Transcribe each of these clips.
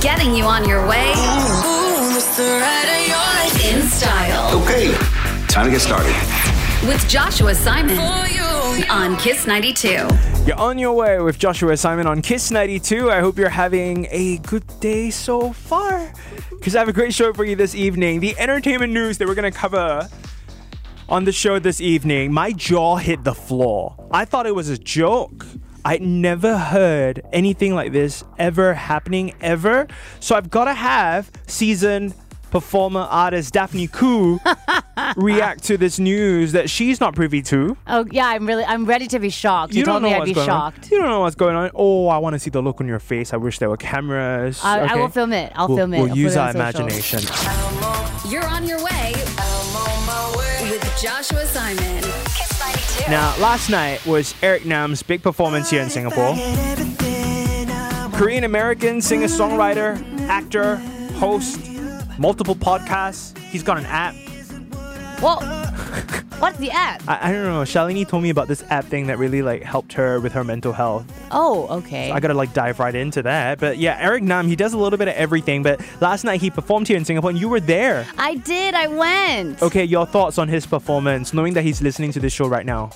Getting you on your way in style Okay, time to get started. with Joshua Simon on Kiss 92. You're on your way with Joshua Simon on Kiss 92. I hope you're having a good day so far. Because I have a great show for you this evening. The entertainment news that we're going to cover on the show this evening. My jaw hit the floor. I thought it was a joke. I never heard anything like this ever happening ever. So I've got to have seasoned performer artist Daphne Koo react to this news that she's not privy to. Oh yeah, I'm really I'm ready to be shocked. You, told me I'd be going shocked. on. You don't know what's going on. Oh, I want to see the look on your face. I wish there were cameras. I, I will film it. I'll We'll, film it. we'll I'll use our imagination. You're on your way with Joshua Simon. Kiss 92. Now, last night was Eric Nam's big performance here in Singapore. Korean American singer songwriter, actor, host, multiple podcasts. He's got an app. Well, what's the app? I, I don't know. Shalini told me about this app thing that really like helped her with her mental health. Oh, okay. I gotta like dive right into that. But yeah, Eric Nam, he does a little bit of everything. But last night he performed here in Singapore and you were there. I did. I went. Okay, your thoughts on his performance, knowing that he's listening to this show right now.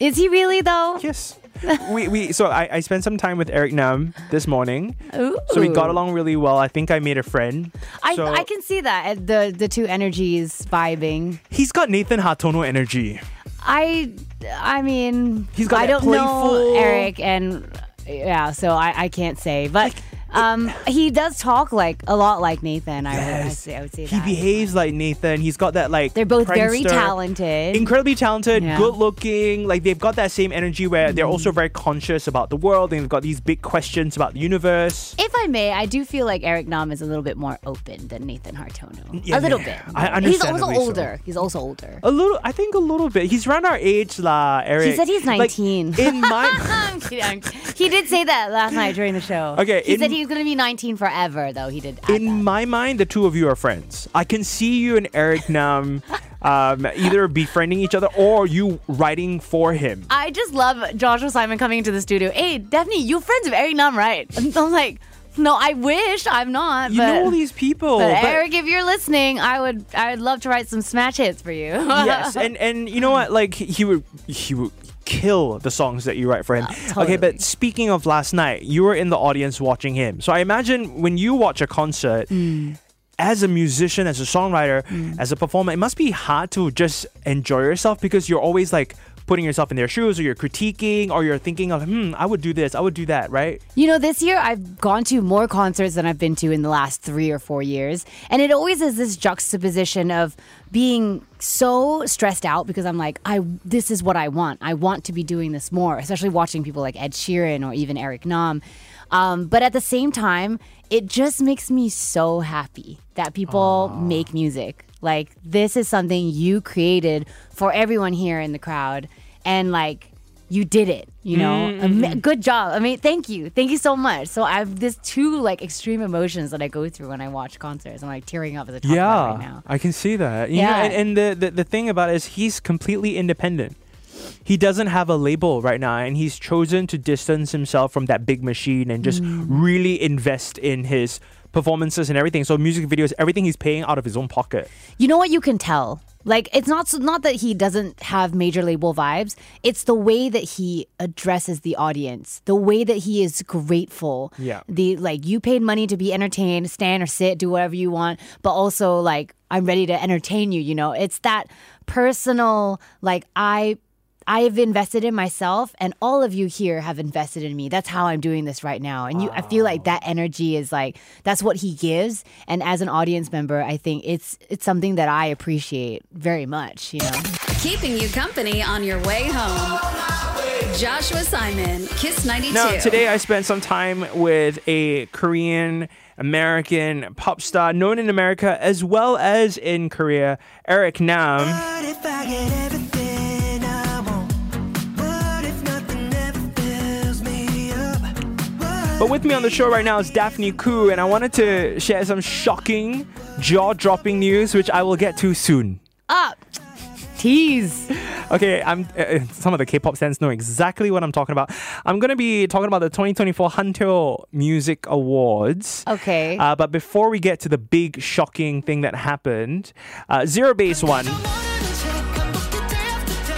Is he really though? Yes. we, we so I, I spent some time with Eric Nam this morning. Ooh. So we got along really well. I think I made a friend. I, so I can see that uh, the the two energies vibing. he's got Nathan Hartono energy. I I mean He's got I don't know Eric and yeah, so I, I can't say, but um he does talk like a lot like Nathan. I would I Yes. say I would say He that. behaves like Nathan. He's got that like They're both very talented. Incredibly talented, Yeah. good looking. Like they've got that same energy where they're Mm-hmm. also very conscious about the world and they've got these big questions about the universe. if I may, I do feel like Eric Nam is a little bit more open than Nathan Hartono. Yeah, a little yeah. bit. I- understand. He's also understandably so. older. He's also older. A little, I think a little bit. He's around our age, lah, Eric. He said he's Like, 19. in my, I'm kidding. I'm- he did say that last night during the show. Okay, He in- said he going to be 19 forever, though. He did. in that. my mind, the two of you are friends. I can see you and Eric Nam um, either befriending each other or you writing for him. I just love Joshua Simon coming into the studio. Hey, Daphne, you friends with Eric Nam, right? And I'm like, no, I wish I'm not. You but, know all these people. but but- Eric, if you're listening, I would, I would love to write some smash hits for you. yes, and and you know what? Like he would he would kill the songs that you write for him. Okay, totally. but speaking of last night, you were in the audience watching him. So I imagine when you watch a concert. Mm. As a musician, as a songwriter, as a performer, it must be hard to just enjoy yourself because you're always like putting yourself in their shoes or you're critiquing or you're thinking of, hmm, I would do this, I would do that, right? You know, this year I've gone to more concerts than I've been to in the last three or four years. And it always is this juxtaposition of being so stressed out because I'm like, I this is what I want. I want to be doing this more, especially watching people like Ed Sheeran or even Eric Nam. Um, but at the same time, it just makes me so happy that people make music. Like this is something you created for everyone here in the crowd. And like you did it you know Ama- good job i mean thank you thank you so much so i have this two like extreme emotions that i go through when i watch concerts i'm like tearing up as talk about right now I can see that. You Yeah. know, and, and the, the the thing about it is he's completely independent. He doesn't have a label right now, and he's chosen to distance himself from that big machine and just Mm. really invest in his performances and everything. So music videos, everything he's paying out of his own pocket. you know what you can tell like it's not not that he doesn't have major label vibes it's the way that he addresses the audience the way that he is grateful Yeah. the like you paid money to be entertained stand or sit do whatever you want but also like i'm ready to entertain you you know it's that personal like i I've invested in myself, and all of you here have invested in me. That's how I'm doing this right now. And you, I feel like that energy is like that's what he gives. And as an audience member, I think it's it's something that I appreciate very much. You know, Keeping you company on your way home. Joshua Simon, Kiss 92. Now, today I spent some time with a Korean American pop star known in America as well as in Korea, Eric Nam. But with me on the show right now is Daphne Koo, and I wanted to share some shocking, jaw dropping news, which I will get to soon. up tease. Okay, I'm uh, uh, some of the K-pop fans know exactly what I'm talking about. I'm gonna be talking about the 2024 Hanteo Music Awards. Okay. Uh, but before we get to the big shocking thing that happened, uh, Zero Base One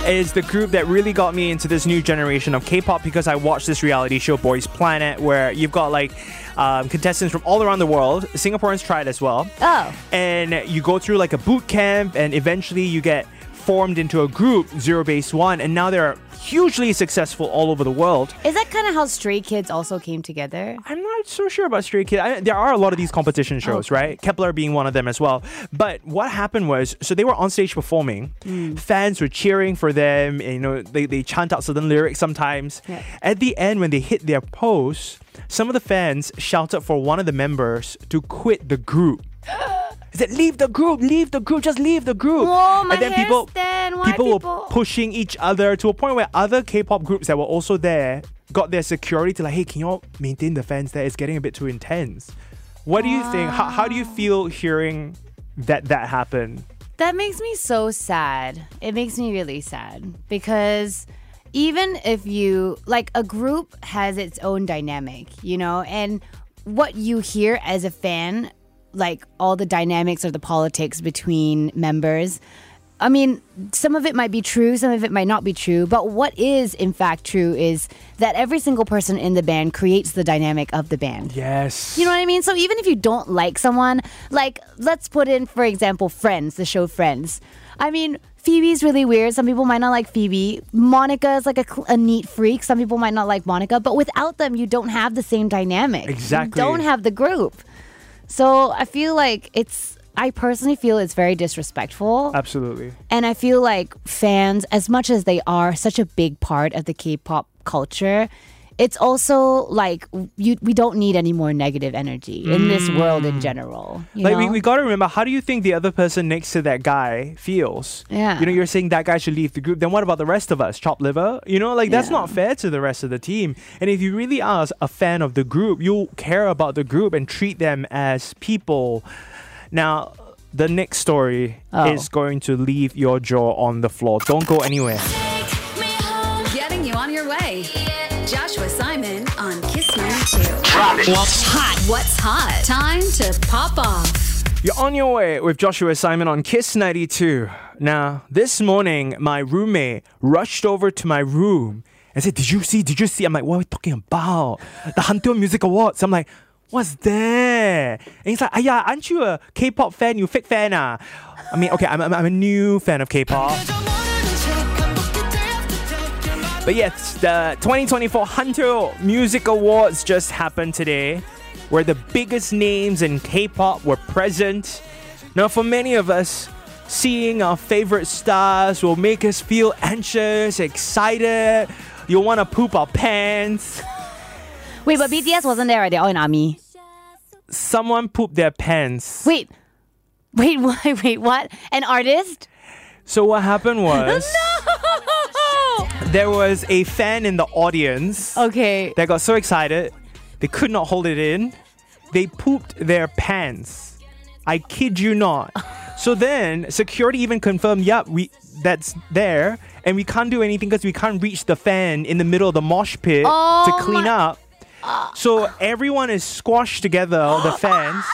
is the group that really got me into this new generation of K-pop because I watched this reality show Boys Planet where you've got like um, contestants from all around the world. Singaporeans tried as well oh. and you go through like a boot camp and eventually you get formed into a group zero base one and now they're hugely successful all over the world. Is that kind of how Stray Kids also came together? i'm not so sure about stray kids. I, there are a lot of these competition oh. shows right? Kepler being one of them as well. But what happened was so they were on stage performing. Mm. Fans were cheering for them and you know they, they chant out certain lyrics sometimes. Yeah. at the end when they hit their pose some of the fans shouted for one of the members to quit the group He said, "Leave the group, leave the group, just leave the group." Oh, my and then people, people, people- were pushing each other to a point where other K-pop groups that were also there got their security to like, "Hey, can you all maintain the fans there? It's getting a bit too intense." What do you think? How, how do you feel hearing that that happened? That makes me so sad. It makes me really sad because even if you like a group has its own dynamic, you know, and what you hear as a fan, like all the dynamics or the politics between members. I mean, some of it might be true, some of it might not be true, but what is in fact true is that every single person in the band creates the dynamic of the band. Yes. You know what I mean? So even if you don't like someone, like let's put in, for example, Friends, the show Friends. I mean, Phoebe's really weird. Some people might not like Phoebe. Monica is like a, a neat freak. Some people might not like Monica. But without them, you don't have the same dynamic. Exactly. You don't have the group. So I feel like it's. I personally feel it's very disrespectful. Absolutely. And I feel like fans, as much as they are such a big part of the K-pop culture, it's also like you we don't need any more negative energy in this world in mm. general. You Like know? we, we got to remember, how do you think the other person next to that guy feels? Yeah. You know, you're saying that guy should leave the group. Then what about the rest of us? Chop liver? You know, like that's Yeah. not fair to the rest of the team. And if you really are a fan of the group, you'll care about the group and treat them as people. Now, the next story Oh. is going to leave your jaw on the floor. Don't go anywhere. Getting you on your way. Joshua Simon on Kiss 92. What's hot? What's hot? Time to pop off. You're on your way with Joshua Simon on Kiss 92. Now, this morning, my roommate rushed over to my room and said, Did you see? Did you see? I'm like, What are we talking about? The Hanteo Music Awards. I'm like, What's there? And he's like, ah, yeah, aren't you a K-pop fan? You fake fan, ah? I mean, okay, I'm, I'm, I'm a new fan of K-pop. But yes, the 2024 Hanteo Music Awards just happened today, where the biggest names in K-pop were present. Now, for many of us, seeing our favorite stars will make us feel anxious, excited. You'll want to poop our pants. Wait, but BTS wasn't there. Right? They're all in army. Someone pooped their pants. Wait, wait, wait, wait. What? An artist? So what happened was there was a fan in the audience. Okay. They got so excited, they could not hold it in. They pooped their pants. I kid you not. so then security even confirmed, yep, we that's there, and we can't do anything because we can't reach the fan in the middle of the mosh pit Oh to clean up. So everyone is squashed together, the fans,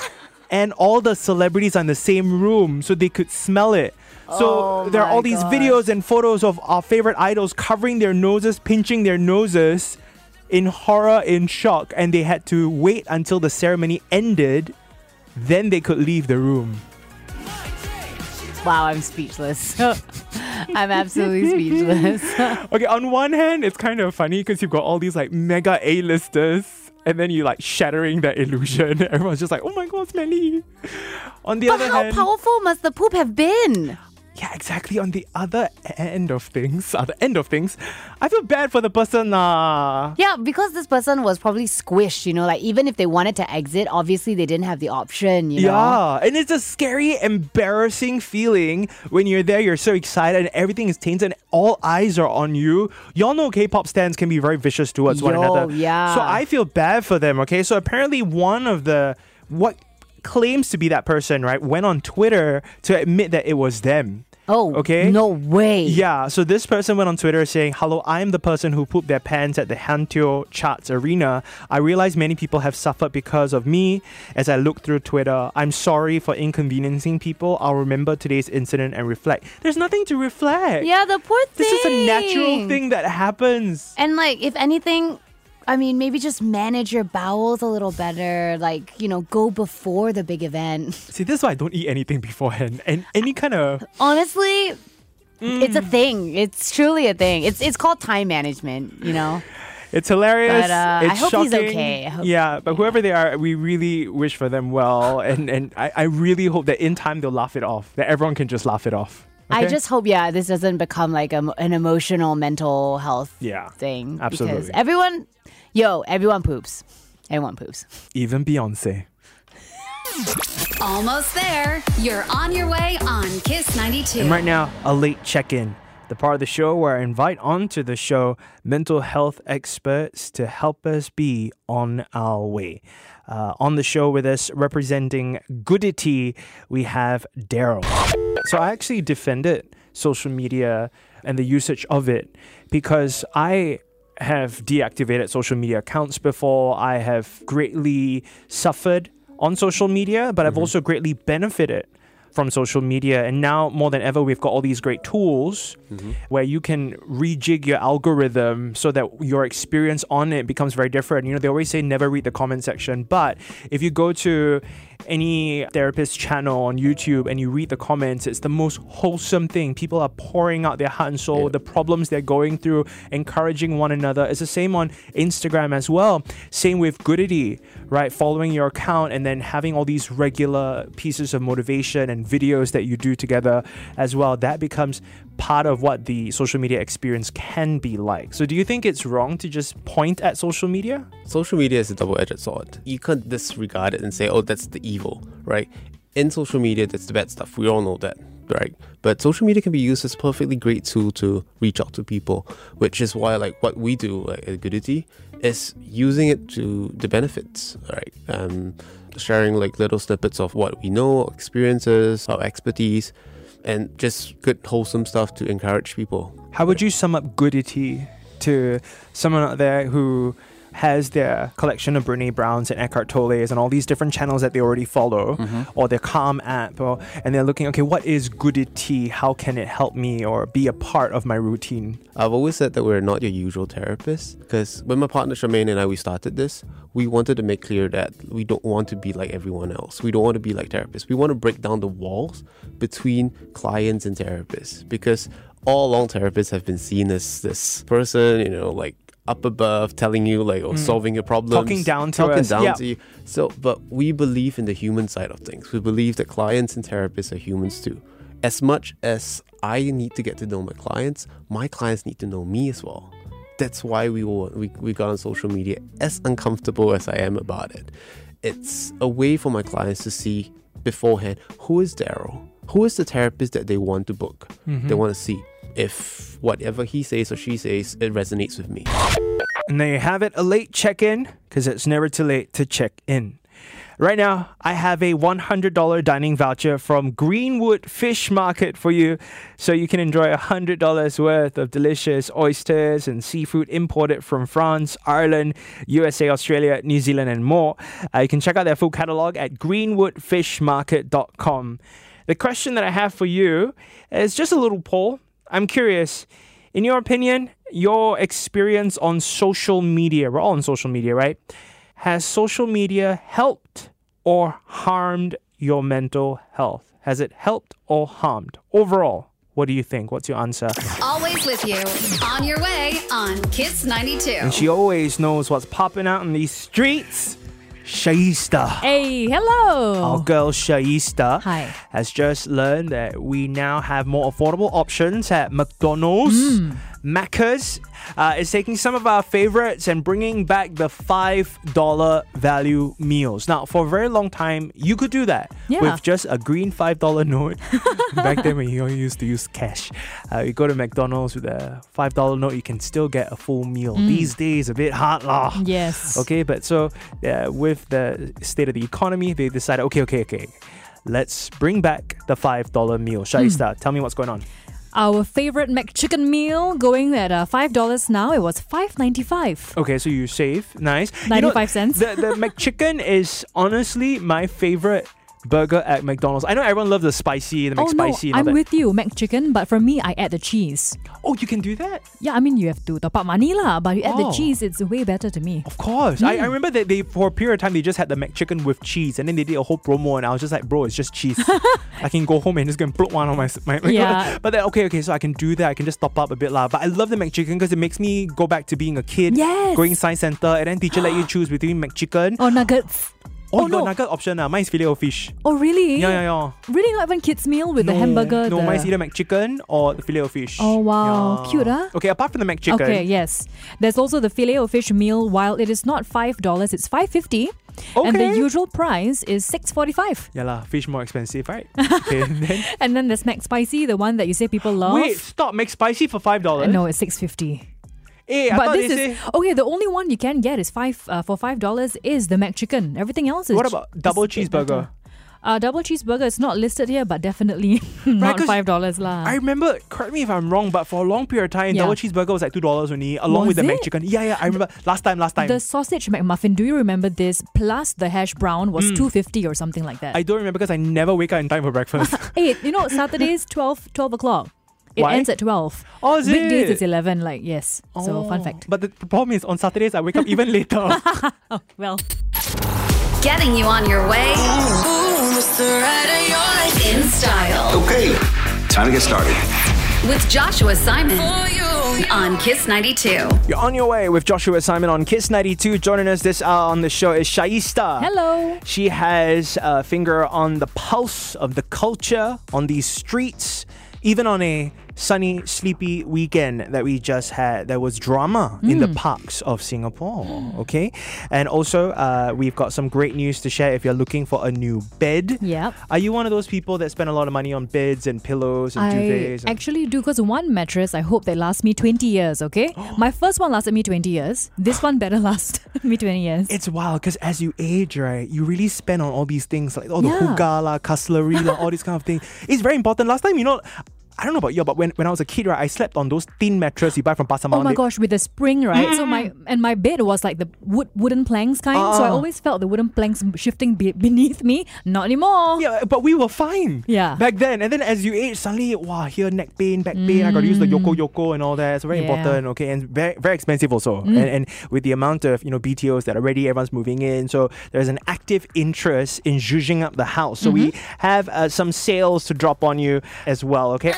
and all the celebrities are in the same room so they could smell it. So Oh there are all these videos and photos of our favorite idols covering their noses, pinching their noses in horror, in shock, and they had to wait until the ceremony ended. Then they could leave the room. Wow, I'm speechless. I'm absolutely speechless. Okay, on one hand, it's kind of funny because you've got all these like mega A-listers, and then you like shattering that illusion. Everyone's just like, "Oh my god, smelly." On the but other how hand, powerful must the poop have been? Yeah, exactly. On the other end of things, other end of things, I feel bad for the person. Uh, Yeah, because this person was probably squished, you know, like even if they wanted to exit, obviously they didn't have the option, you know. Yeah, and it's a scary, embarrassing feeling when you're there. You're so excited, and everything is tainted, and all eyes are on you. Y'all know K-pop stands can be very vicious towards one Yo, another. yeah. So I feel bad for them. Okay, so apparently one of the what claims to be that person, right, went on Twitter to admit that it was them. Oh, Okay. No way. Yeah, so this person went on Twitter saying, Hello, I'm the person who pooped their pants at the Hanteo Charts Arena. I realize many people have suffered because of me as I look through Twitter. I'm sorry for inconveniencing people. I'll remember today's incident and reflect. There's nothing to reflect. Yeah, the poor thing. This is a natural thing that happens. And like, if anything, I mean, maybe just manage your bowels a little better. Like, you know, go before the big event. See, this is why I don't eat anything beforehand. And any kind of Honestly, it's Mm. a thing. It's truly a thing. It's it's called time management. You know. It's hilarious. But, uh, I it's hope he's okay. I hope- yeah, but whoever they are, we really wish for them well, and and I, I really hope that in time they'll laugh it off. That everyone can just laugh it off. I just hope, yeah, this doesn't become like a, an emotional mental health Yeah, thing. Because absolutely. everyone, yo, everyone poops. Everyone poops. even Beyonce. Almost there. You're on your way on Kiss 92. And right now, a late check-in. The part of the show where I invite onto the show mental health experts to help us be on our way. Uh, on the show with us, representing Goodity, we have Daryl. So I actually defended social media and the usage of it because I have deactivated social media accounts before. I have greatly suffered on social media, but I've mm-hmm. also greatly benefited from social media. And now more than ever, we've got all these great tools mm-hmm. where you can rejig your algorithm so that your experience on it becomes very different. You know, they always say never read the comment section, but if you go to any therapist channel on YouTube and you read the comments, it's the most wholesome thing. People are pouring out their heart and soul, the problems they're going through, encouraging one another. It's the same on Instagram as well. Same with Goodity, right? Following your account and then having all these regular pieces of motivation and videos that you do together as well. That becomes part of what the social media experience can be like. So, do you think it's wrong to just point at social media? social media is a double-edged sword. You can't disregard it and say, "Oh, that's the evil," right? In social media, that's the bad stuff. We all know that, right? But social media can be used as a perfectly great tool to reach out to people, which is why, like, what we do like, at Goodity is using it to the benefits, right? Um, sharing like little snippets of what we know, experiences, our expertise, and just good wholesome stuff to encourage people. How would you sum up Goodity to someone out there who has their collection of Brene Browns and Eckhart Tolle's and all these different channels that they already follow, mm-hmm. or their Calm app, or and they're looking, okay, what is Goodity? How can it help me or be a part of my routine? I've always said that we're not your usual therapists because when my partner Charmaine and I we started this, we wanted to make clear that we don't want to be like everyone else. We don't want to be like therapists. We want to break down the walls between clients and therapists because all along therapists have been seen as this person, you know, like up above, telling you like or solving your problems, Mm. Talking down to talking us, down yeah. to you. So, but we believe in the human side of things. We believe that clients and therapists are humans too. As much as I need to get to know my clients, my clients need to know me as well. That's why we were, we, we got on social media as uncomfortable as I am about it. It's a way for my clients to see beforehand who is Daryl? Who is the therapist that they want to book? They want to see if whatever he says or she says it resonates with me. And there you have it, a late check-in, because it's never too late to check in. Right now, I have a $100 dining voucher from Greenwood Fish Market for you, so you can enjoy $100 worth of delicious oysters and seafood imported from France, Ireland, USA, Australia, New Zealand, and more. Uh, you can check out their full catalog at greenwoodfishmarket.com. The question that I have for you is just a little poll. I'm curious, in your opinion, your experience on social media, we're all on social media, right? Has social media helped or harmed your mental health? Has it helped or harmed? Overall, what do you think? What's your answer? Always with you. On your way on Kiss 92. And she always knows what's popping out in these streets. Shaista. Hey, hello. Our girl Shaista Hi. has just learned that we now have more affordable options at McDonald's. Mm. Macca's uh, is taking some of our favorites and bringing back the $5 value meals. Now, for a very long time, you could do that Yeah. with just a green $5 note. back then, when you only used to use cash, uh, you go to McDonald's with a $5 note, you can still get a full meal. Mm. These days, a bit hard lah. Yes. Okay, but so uh, with the state of the economy, they decided, okay, okay, okay, let's bring back the $5 meal. Shaista, tell me what's going on. Our favorite McChicken meal going at uh, five dollars now. It was five ninety five. Okay, so you save. Nice. You 95 cents. The, the McChicken is honestly my favorite burger at McDonald's. I know everyone loves the spicy, the Oh no, McSpicy and I'm that. with you, McChicken. But for me, I add the cheese. oh, you can do that? Yeah, I mean you have to top up money lah, but you add Oh. the cheese, it's way better to me. Of course. I, I mm. remember that they for a period of time they just had the McChicken with cheese and then they did a whole promo and I was just like, bro, it's just cheese. I can go home and just go and plug one on my my Yeah. But then okay, okay, so I can do that. I can just top up a bit lah. But I love the McChicken because it makes me go back to being a kid. Yes. Going science center and then teacher let you choose between McChicken. Or nuggets. Oh, oh, you got no. nugget option. Uh. Mine's filet o fish. Oh really? Yeah, yeah, yeah. Really not even kids meal with the hamburger. No, the... mine's either McChicken or the filet o fish. Oh, wow. Yeah. Cute, huh? Okay, apart from the McChicken. Okay, yes. There's also the filet o fish meal. While it is not five dollars, it's five fifty, and the usual price is six forty five. Yeah lah, fish more expensive, right? okay, then And then there's McSpicy, the one that you say people love. wait, stop. Make spicy for five dollars. no, it's six fifty. Hey, But this is okay. The only one you can get is five uh, for five dollars is the McChicken. Everything else is What about double cheeseburger? Uh, double cheeseburger is not listed here, but definitely not five dollars lah. I remember, correct me if I'm wrong, but for a long period of time, Yeah. double cheeseburger was like two dollars only, along with Was the it? McChicken. Yeah, yeah, I remember last time, last time. the sausage McMuffin. Do you remember this? Plus the hash brown was two fifty or something like that. Mm. I don't remember because I never wake up in time for breakfast. Hey, you know, Saturdays 12, 12 o'clock. It Why? ends at 12. oh, is Weekdays it? it's 11, like, yes. So, oh. fun Oh. fact. But the problem is, on Saturdays I wake up even later. oh, Well, Getting you on your way in style Okay, time to get started. with Joshua Simon on Kiss 92. You're on your way with Joshua Simon on Kiss 92. Joining us this hour on the show is Shaista. hello. She has a finger on the pulse of the culture on these streets, even on a sunny, sleepy weekend that we just had. There was drama in the parks of Singapore. Okay, and also uh, we've got some great news to share. If you're looking for a new bed, Yep. Are you one of those people that spend a lot of money on beds and pillows and I duvets? and- actually do because one mattress, I hope they last me 20 years, okay? My first one lasted me 20 years. This one better last me 20 years. It's wild because as you age, right, you really spend on all these things like all the Yeah. hookah, la, cutlery, la, all these kind of things. It's very important. Last time, you know, I don't know about you, but when, when I was a kid, right, I slept on those thin mattress you buy from Pasar Malam. Oh my gosh, with the spring, right? So my and my bed was like the wood wooden planks kind. so I Ah. always felt the wooden planks shifting be- beneath me. Not anymore. Yeah, but we were fine. Yeah. Back then. And then as you age, suddenly, wow, here neck pain, back pain. I got to use the Yoko Yoko and all that. It's very Mm. Yeah. Mm. important, okay? And very, very expensive also. And, and with the amount of, you know, BTOs that are ready, everyone's moving in. So there's an active interest in zhuzhing up the house. So we Mm-hmm. have uh, some sales to drop on you as well, okay?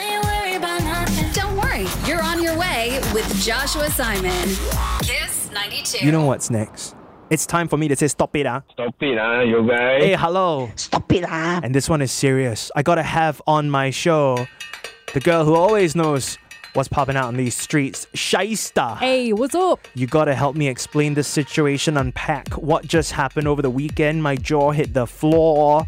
Don't worry, you're on your way with Joshua Simon. Kiss 92. You know what's next? It's time for me to say stop it, ah. Stop it, ah, you guys. Hey, hello. Stop it, ah. And this one is serious. I gotta have on my show the girl who always knows what's popping out on these streets, Shaista. Hey, what's up? You gotta help me explain this situation, unpack what just happened over the weekend. My jaw hit the floor.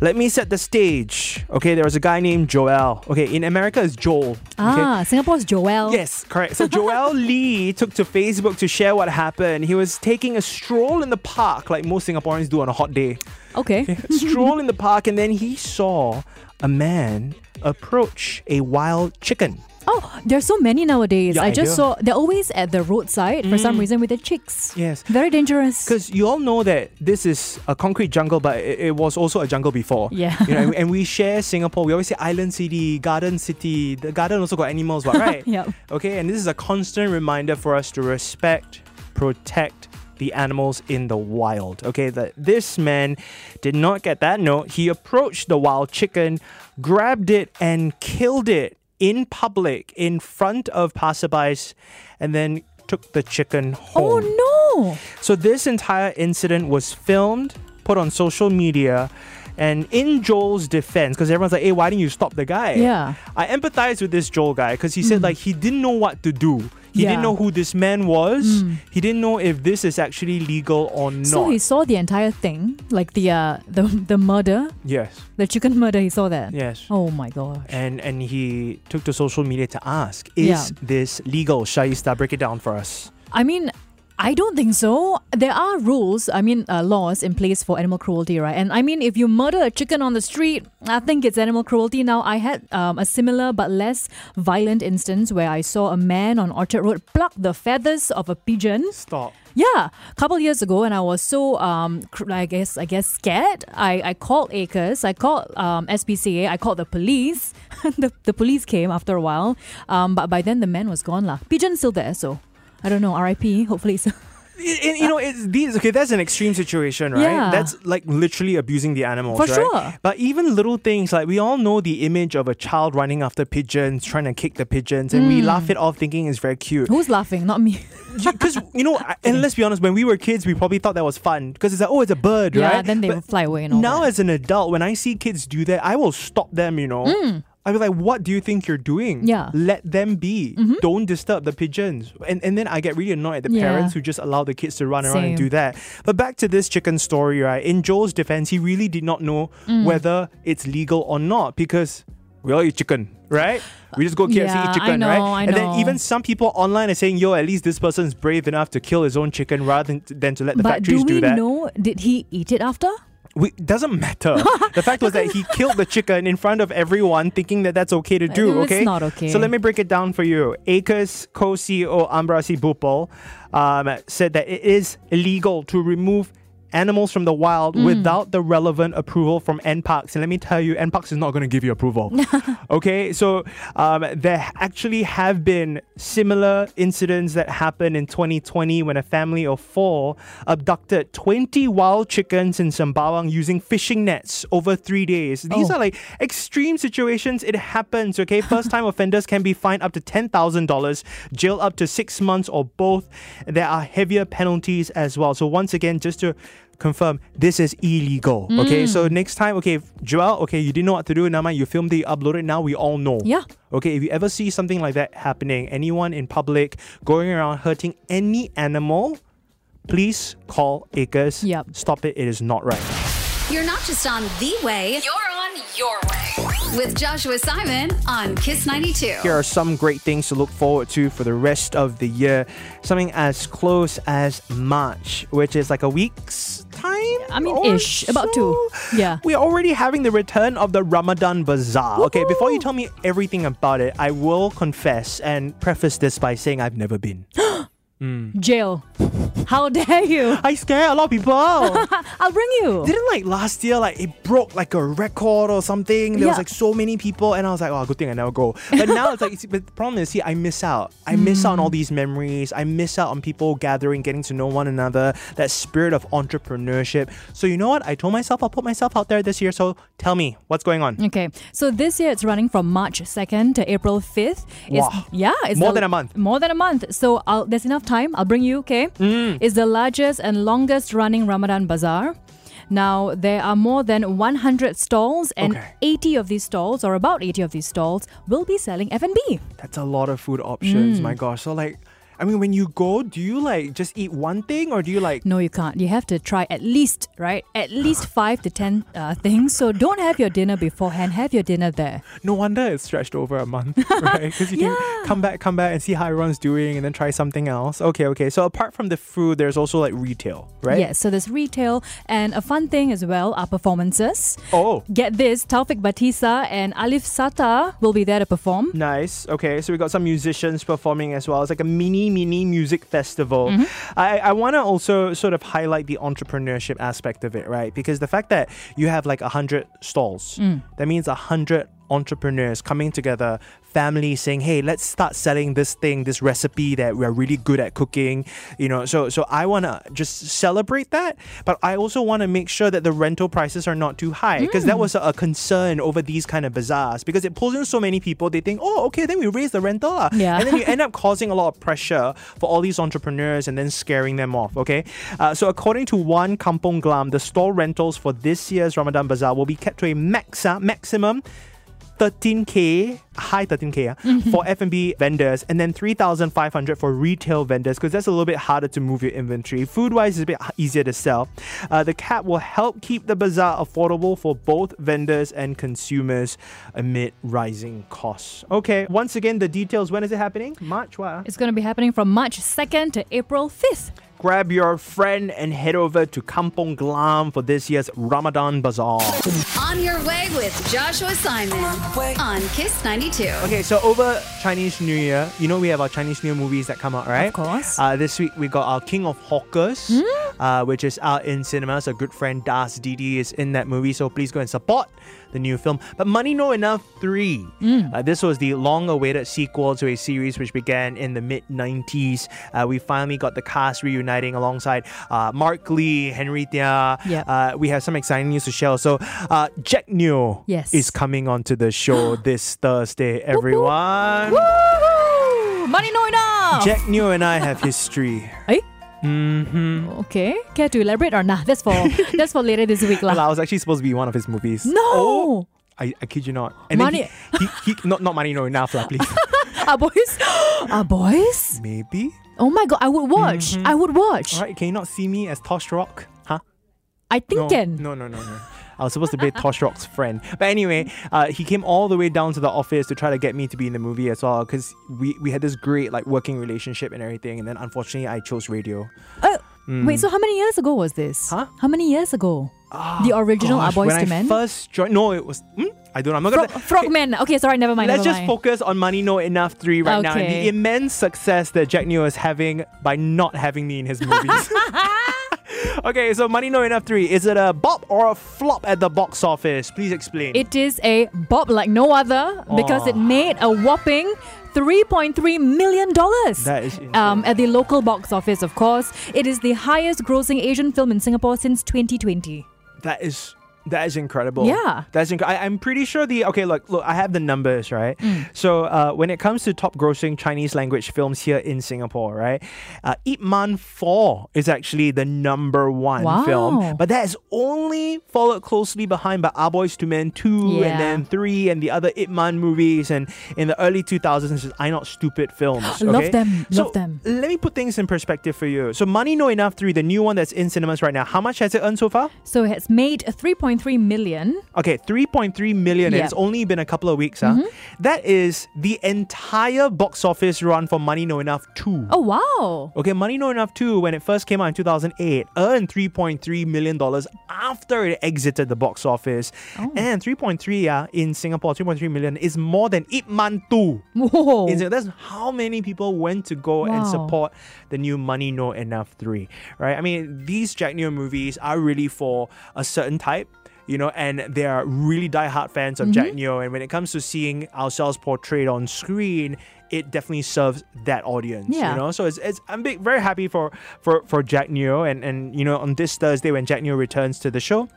Let me set the stage. Okay, there was a guy named Joel. Okay, in America it's Joel. Okay? Ah, Singapore's Joel. Yes, correct. So Joel Lee took to Facebook to share what happened. He was taking a stroll in the park, like most Singaporeans do on a hot day. Okay. stroll in the park, and then he saw a man approach a wild chicken. Oh, there's so many nowadays. Yeah, I I just do. saw they're always at the roadside for some mm. reason with their chicks. Yes. Very dangerous. Because you all know that this is a concrete jungle, but it, it was also a jungle before. Yeah. You know, and, and we share Singapore. We always say island city, garden city. The garden also got animals, but right? Yep. Okay, and this is a constant reminder for us to respect, protect the animals in the wild. Okay, that this man did not get that note. He approached the wild chicken, grabbed it, and killed it in public in front of passerbys, and then took the chicken home. Oh no. So this entire incident was filmed, put on social media, and in Joel's defense, because everyone's like, "Hey, why didn't you stop the guy?" Yeah. I empathize with this Joel guy because he said like he didn't know what to do. He Yeah. didn't know who this man was. He didn't know if this is actually legal or not. So he saw the entire thing, like the uh the the murder, yes, the chicken murder. He saw that. yes. Oh my gosh. And and he took to social media to ask, is Yeah. this legal? Shaista, break it down for us. I mean, I don't think so. There are rules, I mean, uh, laws in place for animal cruelty, right? And I mean, if you murder a chicken on the street, I think it's animal cruelty. Now, I had um, a similar but less violent instance where I saw a man on Orchard Road pluck the feathers of a pigeon. Stop. Yeah, a couple years ago, and I was so um, I guess I guess scared. I, I called ACRES, I called um, SPCA, I called the police. the, the police came after a while, um, but by then the man was gone lah. Pigeon still there, so I don't know. R.I.P. Hopefully, it's I- you know, it's these. Okay, that's an extreme situation, right? Yeah. That's like literally abusing the animals, For right? sure. But even little things like we all know the image of a child running after pigeons, trying to kick the pigeons, and Mm. we laugh it off, thinking it's very cute. who's laughing? Not me. Because you know, I- and let's be honest, when we were kids, we probably thought that was fun because it's like, oh, it's a bird, right? yeah, right? then they will fly away and all now that. as an adult when i see kids do that i will stop them you know i'll be like what do you think you're doing. Yeah. Mm-hmm. let them be don't disturb the pigeons and, and then i get really annoyed at the Yeah. parents who just allow the kids to run around and do that but back to this chicken story right in joel's defense he really did not know Mm. whether it's legal or not because we all eat chicken, right? We just go KFC Yeah, eat chicken, know, right? And then even some people online are saying, "Yo, at least this person's brave enough to kill his own chicken rather than, than to let the but factories do we that." know? Did he eat it after? We, doesn't matter. the fact was that he killed the chicken in front of everyone, thinking that that's okay to do. It's okay, not okay. So let me break it down for you. Acres co-CEO Anbarasi Boopal um, said that it is illegal to remove animals from the wild Mm. without the relevant approval from NParks. And let me tell you, NParks is not going to give you approval. okay, so um, there actually have been similar incidents that happened in 2020 when a family of four abducted 20 wild chickens in Sembawang using fishing nets over three days. These Oh. are like extreme situations. It happens, okay? First time offenders can be fined up to $10,000, jail up to six months or both. There are heavier penalties as well. So, once again, just to confirm, this is illegal, okay? Mm. So, next time, okay, Joel, okay, you didn't know what to do. Nama, you filmed it, you uploaded it. Now we all know. Yeah. Okay, if you ever see something like that happening, anyone in public going around hurting any animal, please call Acres. Yep. Stop it. It is not right. You're not just on the way, you're on your way. With Joshua Simon on Kiss 92. Here are some great things to look forward to for the rest of the year. Something as close as March, which is like a week's time. I mean, or ish, about so. two. Yeah. We're already having the return of the Ramadan Bazaar. Okay, before you tell me everything about it, I will confess and preface this by saying I've never been. Mm. Jail. How dare you? I scare a lot of people. I'll bring you. Didn't like last year, like it broke like a record or something. There was like so many people, and I was like, oh, good thing I never go. But now it's like, it's- but the problem is, see, I miss out. I miss out on Mm. all these memories. I miss out on people gathering, getting to know one another, that spirit of entrepreneurship. So, you know what? I told myself I'll put myself out there this year. So, tell me, what's going on? Okay, so this year it's running from March 2nd to April 5th. It's, Wow. Yeah, it's More the- than a month. More than a month. So I'll, there's enough time. I'll bring you, okay? Mm. It's the largest and longest running Ramadan bazaar. Now, there are more than 100 stalls, and Okay. 80 of these stalls, or about 80 of these stalls, will be selling F&B. That's a lot of food options. Mm. My gosh. So, like, I mean, when you go, do you like just eat one thing or do you like No, you can't. You have to try at least, right? At least five to 10 uh, things. So don't have your dinner beforehand. Have your dinner there. No wonder it's stretched over a month, right? Because you can come back, come back, and see how everyone's doing, and then try something else. Okay, okay. So apart from the food, there's also like retail, right? Yes, so there's retail and a fun thing as well are performances. Oh, Get this, Taufik Batisa and Alif Satar will be there to perform. nice. Okay, so we got some musicians performing as well. It's like a mini, mini music festival. Mm-hmm. I, I want to also sort of highlight the entrepreneurship aspect of it, right? Because the fact that you have like a hundred stalls, Mm. that means a hundred entrepreneurs coming together, families saying, "Hey, let's start selling this thing, this recipe that we're really good at cooking." You know, so so I want to just celebrate that, but I also want to make sure that the rental prices are not too high because that was a, a concern over these kind of bazaars because it pulls in so many people. They think, "Oh, okay, then we raise the rental," lah." Yeah. and then you end up causing a lot of pressure for all these entrepreneurs and then scaring them off. Okay, uh, so according to one Kampong Glam, the store rentals for this year's Ramadan Bazaar will be kept to a maxa, maximum 13k high 13k ah, for F&B vendors and then 3500 for retail vendors because that's a little bit harder to move your inventory. Food wise it's a bit easier to sell. Uh, the cap will help keep the bazaar affordable for both vendors and consumers amid rising costs. Okay once again the details when is it happening? March what ah? It's going to be happening from March 2nd to April 5th. Grab your friend and head over to Kampong Glam for this year's Ramadan Bazaar. On your way with Joshua Simon on Kiss 92. Okay, so over Chinese New Year, you know we have our Chinese New Year movies that come out, right? Of course. Uh, this week we got our King of Hawkers, uh, which is out in cinemas. A good friend Das Didi is in that movie, so please go and support the new film. But Money No Enough 3. Uh, this was the long awaited sequel to a series which began in the mid 90s. Uh, we finally got the cast reuniting alongside uh, Mark Lee, Henry Thia. Yep. Uh, we have some exciting news to share. So, uh, Jack Neo Yes. is coming onto the show this Thursday, everyone. Money no enough. Jack Neo and I have history. Mm-hmm. Okay. Care to elaborate or nah? That's for that's for later this week Well. I was actually supposed to be one of his movies. No. Oh, I, I kid you not. And Money- He, he, he, not, not money, no, enough, lah, please. Our ah, boys. Our boys. Maybe. Oh my god! I would watch. Mm-hmm. I would watch. All right, can you not see me as Tosh Rock? Huh? I think No, can. no, no, no, no. I was supposed to be Tosh Rock's friend. But anyway, uh, he came all the way down to the office to try to get me to be in the movie as well because we, we had this great like working relationship and everything. And then unfortunately, I chose radio. Oh, wait. So how many years ago was this? Huh? How many years ago? the original Gosh, Boys when to I Men. first joined, no, it was. Hmm? I don't know. I'm not Frog, gonna. Frogman. Okay, sorry. Never mind. Let's never just mind. focus on Money No Enough 3 right now and the immense success that Jack Neo is having by not having me in his movies. okay, so Money No Enough 3, is it a bop or a flop at the box office? Please explain. It is a bop like no other because it made a whopping $3.3 million. that is um, at the local box office, of course. It is the highest grossing Asian film in Singapore since 2020. That is that is incredible. Yeah. that's inc- I, I'm pretty sure the okay. Look, look, I have the numbers right. Mm. So uh, when it comes to top grossing Chinese language films here in Singapore, right, uh, Ip Man Four is actually the number one Wow. film, but that is only followed closely behind by Our Boys to Men Two, Yeah. and then Three, and the other Ip Man movies, and in the early 2000s, I Not Stupid films. Love them, So love them. Let me put things in perspective for you. So Money No Enough Three, the new one that's in cinemas right now, how much has it earned so far? So it has made a 3.3 million. Okay, 3.3 million. and It's only been a couple of weeks. Huh? Mm-hmm. That is the entire box office run for Money No Enough 2. Oh, wow. Okay, Money No Enough 2, when it first came out in 2008, earned $3.3 million after it exited the box office. Oh. And 3.3 yeah, in Singapore, 3.3 million is more than Ip Man 2. Whoa. That's how many people went to go and support the new Money No Enough 3, right? I mean, these Jack Neo movies are really for a certain type. You know, and they are really die-hard fans of Mm-hmm. Jack Neo. And when it comes to seeing ourselves portrayed on screen, it definitely serves that audience. Yeah. You know, so it's, it's I'm big, very happy for for for Jack Neo. And and you know, on this Thursday when Jack Neo returns to the show,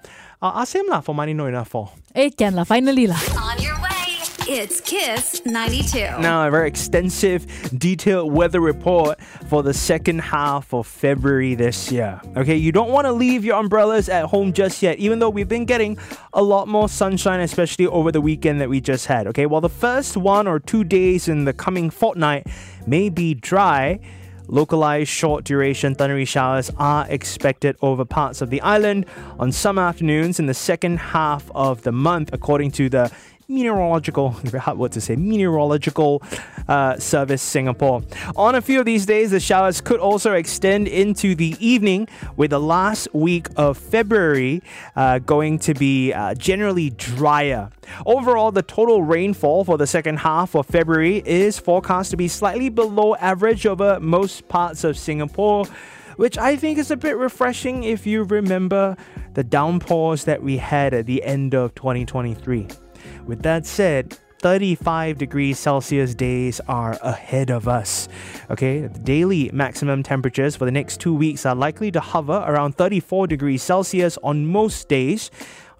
I'll ask him lah for Money No Enough for. Eh, can lah. Finally lah. On your way. It's Kiss 92. Now, a very extensive, detailed weather report for the second half of February this year. Okay, you don't want to leave your umbrellas at home just yet, even though we've been getting a lot more sunshine, especially over the weekend that we just had. Okay, while the first one or two days in the coming fortnight may be dry. Localized short duration thundery showers are expected over parts of the island on some afternoons in the second half of the month, according to the meteorological, word to say, meteorological uh, service Singapore. On a few of these days, the showers could also extend into the evening, with the last week of February uh, going to be uh, generally drier. Overall, the total rainfall for the second half of February is forecast to be slightly below average over most parts of Singapore which I think is a bit refreshing if you remember the downpours that we had at the end of 2023. With that said, 35 degrees Celsius days are ahead of us. Okay, the daily maximum temperatures for the next two weeks are likely to hover around 34 degrees Celsius on most days.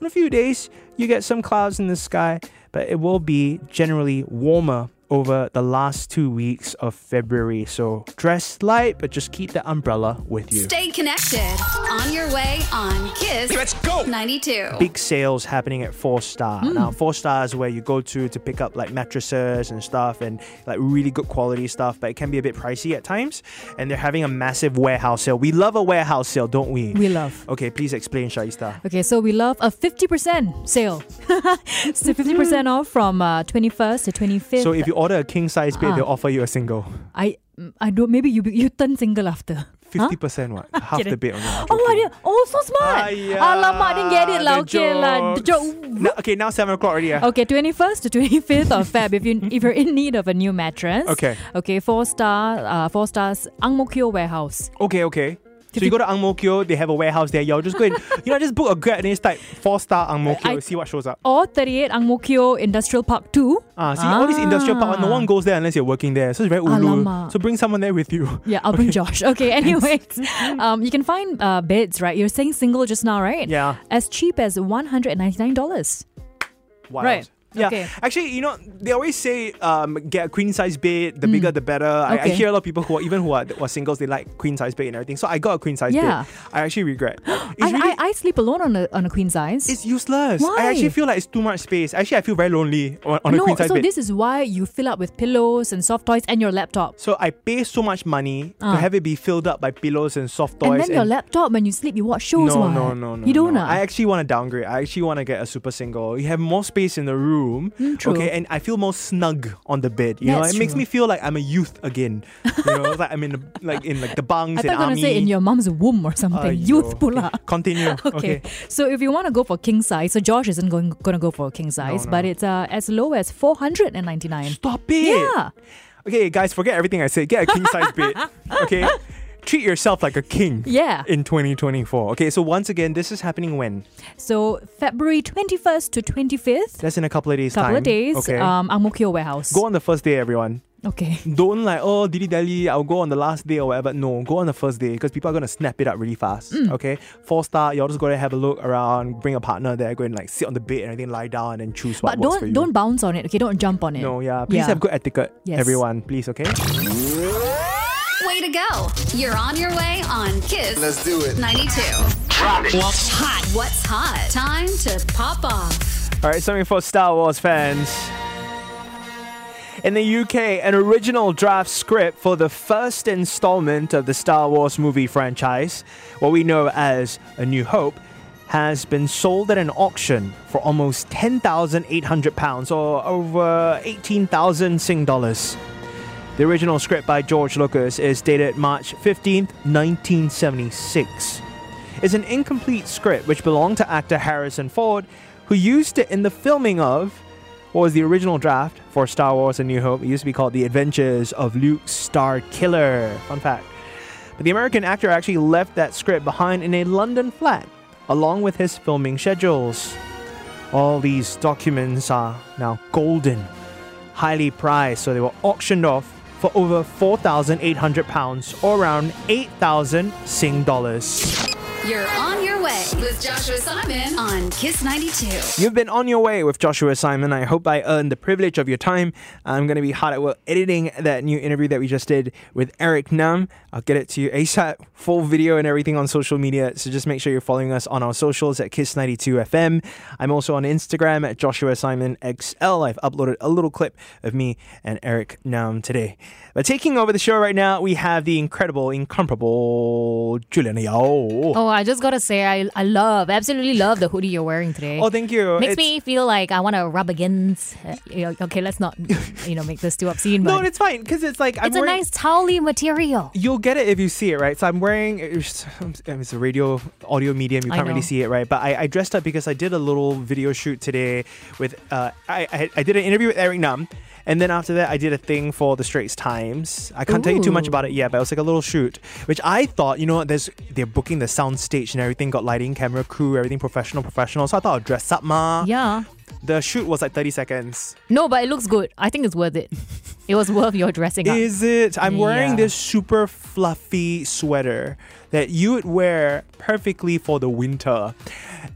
On a few days, you get some clouds in the sky, but it will be generally warmer over the last two weeks of February. So dress light, but just keep the umbrella with you. Stay connected. On your way on Kiss Let's go. 92. big sales happening at Four Star. Now, Four Star is where you go to to pick up like mattresses and stuff and like really good quality stuff, but it can be a bit pricey at times. And they're having a massive warehouse sale. We love a warehouse sale, don't we? We love. Okay, please explain, Shaista. Okay, so we love a 50% sale. so 50% off from uh, 21st to 25th. So if you order a king size bed, Ah. they'll offer you a single. I I don't maybe you you turn single after. fifty percent what? Half the bed only. Oh, I did. Oh, so smart. Aiya, Alamak, I didn't get it. lah. Okay, lah. The joke. No, okay, now seven o'clock already. Yeah. Okay, 21st to 25th of Feb. If you if you're in need of a new mattress. Okay. Okay, four star, uh, four stars, Ang Mo Kio warehouse. Okay, okay. So you go to Ang Mo Kio, they have a warehouse there. Y'all just go and you know just book a grab and then just type four star Ang Mo Kio, I- see what shows up. Or 38 Ang Mo Kio Industrial Park 2. Ah, see all these industrial park, no Ah. one goes there unless you're working there. So it's very ulu. Alamak. So bring someone there with you. Yeah, I'll bring Josh. Okay, anyways, um, you can find uh, beds, right? You're saying single just now, right? Yeah. As cheap as $199. Right. Yeah. Okay. Actually, you know, they always say um, get a queen size bed, the bigger the better. I, I Mm. Hear a lot of people who are even who are, who are singles, they like queen size bed and everything. So I got a queen size Yeah. bed. I actually regret. I, really I, I sleep alone on a, on a queen size. it's useless. Why? I actually feel like it's too much space. Actually, I feel very lonely on, on a queen size so bed. So this is why you fill up with pillows and soft toys and your laptop. so I pay so much money Ah. to have it be filled up by pillows and soft toys. and then your laptop, when you sleep, you watch shows. no, what? no, no, no. You don't no. ah? I actually want to downgrade. I actually want to get a super single. You have more space in the room. Mm, true. Okay, and I feel more snug on the bed. You know, That's it makes me feel like I'm a youth again. You know, like I'm in the, like in like the bunks I thought in you were going to say in your mom's womb or something. Aiyo. Youth pula. Continue. Okay. okay. So if you want to go for king size, so Josh isn't going going to go for king size, no. but it's uh, as low as 499. Stop it. Yeah. Okay, guys, forget everything I said. Get a king size bed. Okay. Treat yourself like a king. Yeah. In 2024. Okay, so once again, this is happening when? So February 21st to 25th, That's in a couple of days' couple time. of days, Okay. um, Ang Mo Kio warehouse. go on the first day, everyone. Okay. Don't like, oh, dilly dally, I'll go on the last day or whatever. No, go on the first day because people are going to snap it up really fast. Mm. Okay? Four star, y'all just go there, have a look around, bring a partner there, go and like sit on the bed and everything, lie down and then choose what But works for don't you. don't bounce on it. Okay, don't jump on it. no, yeah. Please Yeah. have good etiquette, Yes. everyone. Please, okay? Way to go. You're on your way on Kiss. Let's do it. 92. What's hot? What's hot? Time to pop off. All right, something for Star Wars fans. In the UK, an original draft script for the first installment of the Star Wars movie franchise, what we know as A New Hope, has been sold at an auction for almost £10,800 or over 18,000 Sing dollars. The original script by George Lucas is dated March 15, 1976. It's an incomplete script which belonged to actor Harrison Ford, who used it in the filming of what was the original draft for Star Wars A New Hope. It used to be called The Adventures of Luke Star Killer. Fun fact. But the American actor actually left that script behind in a London flat, along with his filming schedules. All these documents are now golden, highly prized, so they were auctioned off for over 4,800 pounds or around 8,000 Sing dollars. You're on your way with Joshua Simon on Kiss 92. You've been on your way with Joshua Simon. I hope I earned the privilege of your time. I'm going to be hard at work editing that new interview that we just did with Eric Nam. I'll get it to you ASAP, full video and everything on social media. So just make sure you're following us on our socials at Kiss92FM. I'm also on Instagram at Joshua Simon XL. I've uploaded a little clip of me and Eric Nam today. But taking over the show right now, we have the incredible, incomparable Juliana Yao. Oh, I just gotta say, I, I love, absolutely love the hoodie you're wearing today. Oh, thank you. Makes It's- me feel like I want to rub against. Uh, okay, let's not, you know, make this too obscene. No, it's fine because it's like I'm it's a nice towely material. You'll get it if you see it, right? So I'm wearing it's, it's a radio audio medium. You can't really see it, right? But I, I dressed up because I did a little video shoot today with uh, I, I I did an interview with Eric Nam, and then after that I did a thing for the Straits Times. I can't tell you too much about it yet, but it was like a little shoot, which I thought, you know, there's they're booking the sound stage and everything, got lighting, camera, crew, everything professional, professional. So I thought I'd dress up, ma. Yeah. The shoot was like 30 seconds. No, but it looks good. I think it's worth it. It was worth your dressing up. Is it? I'm wearing Yeah. this super fluffy sweater that you would wear perfectly for the winter.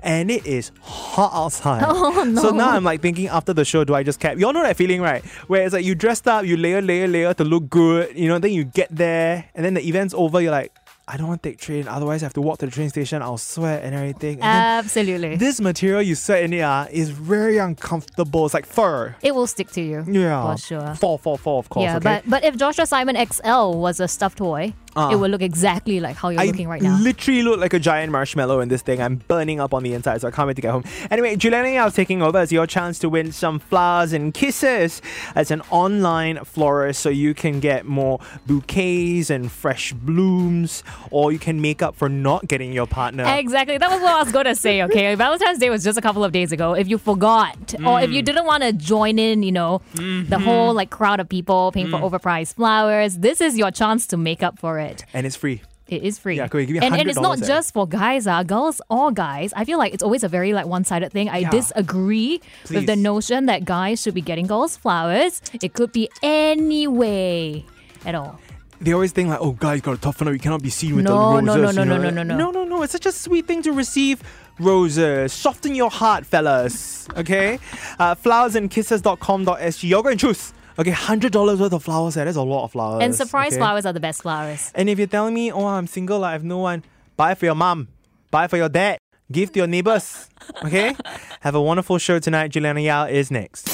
And it is hot outside. Oh, no. So now I'm like thinking after the show, do I just cap? You all know that feeling, right? Where it's like you dressed up, you layer, layer, layer to look good, you know, then you get there, and then the event's over, you're like, I don't want to take train, otherwise I have to walk to the train station, I'll sweat and everything. And Absolutely. this material you sweat in it ah, is very uncomfortable. It's like fur. it will stick to you. Yeah. For sure. Fall, fall, fall, of course. yeah, okay? but but if Joshua Simon XL was a stuffed toy, it will look exactly like how you're I looking right now. literally look like a giant marshmallow in this thing. I'm burning up on the inside, so I can't wait to get home. Anyway, Juliana Yao taking over as your chance to win some flowers and kisses as an online florist, so you can get more bouquets and fresh blooms, or you can make up for not getting your partner. Exactly. That was what I was going to say, okay? Valentine's Day was just a couple of days ago. If you forgot, or if you Mm. didn't want to join in, you know, the Mm-hmm. whole like crowd of people paying Mm. for overpriced flowers, this is your chance to make up for it. And it's free. It is free. Yeah, Chloe, give me and, and it's not $100 there. just for guys, uh, girls or guys. I feel like it's always a very like one-sided thing. I Yeah. disagree with the notion that guys should be getting girls flowers. It could be any way at all. They always think like, oh, guys got to toughen up. You cannot be seen with the No, roses. no, no, you no, know? no, no, no, no. no, no, no. It's such a sweet thing to receive roses. Soften your heart, fellas. Okay, uh, flowersandkisses.com.sg. You're going to choose. Okay, hundred dollars worth of flowers. eh, That's a lot of flowers. And surprise okay? flowers are the best flowers. And if you're telling me, oh, I'm single, I have no one, buy for your mom, buy for your dad, give to your neighbors. Okay, have a wonderful show tonight. Juliana Yao is next.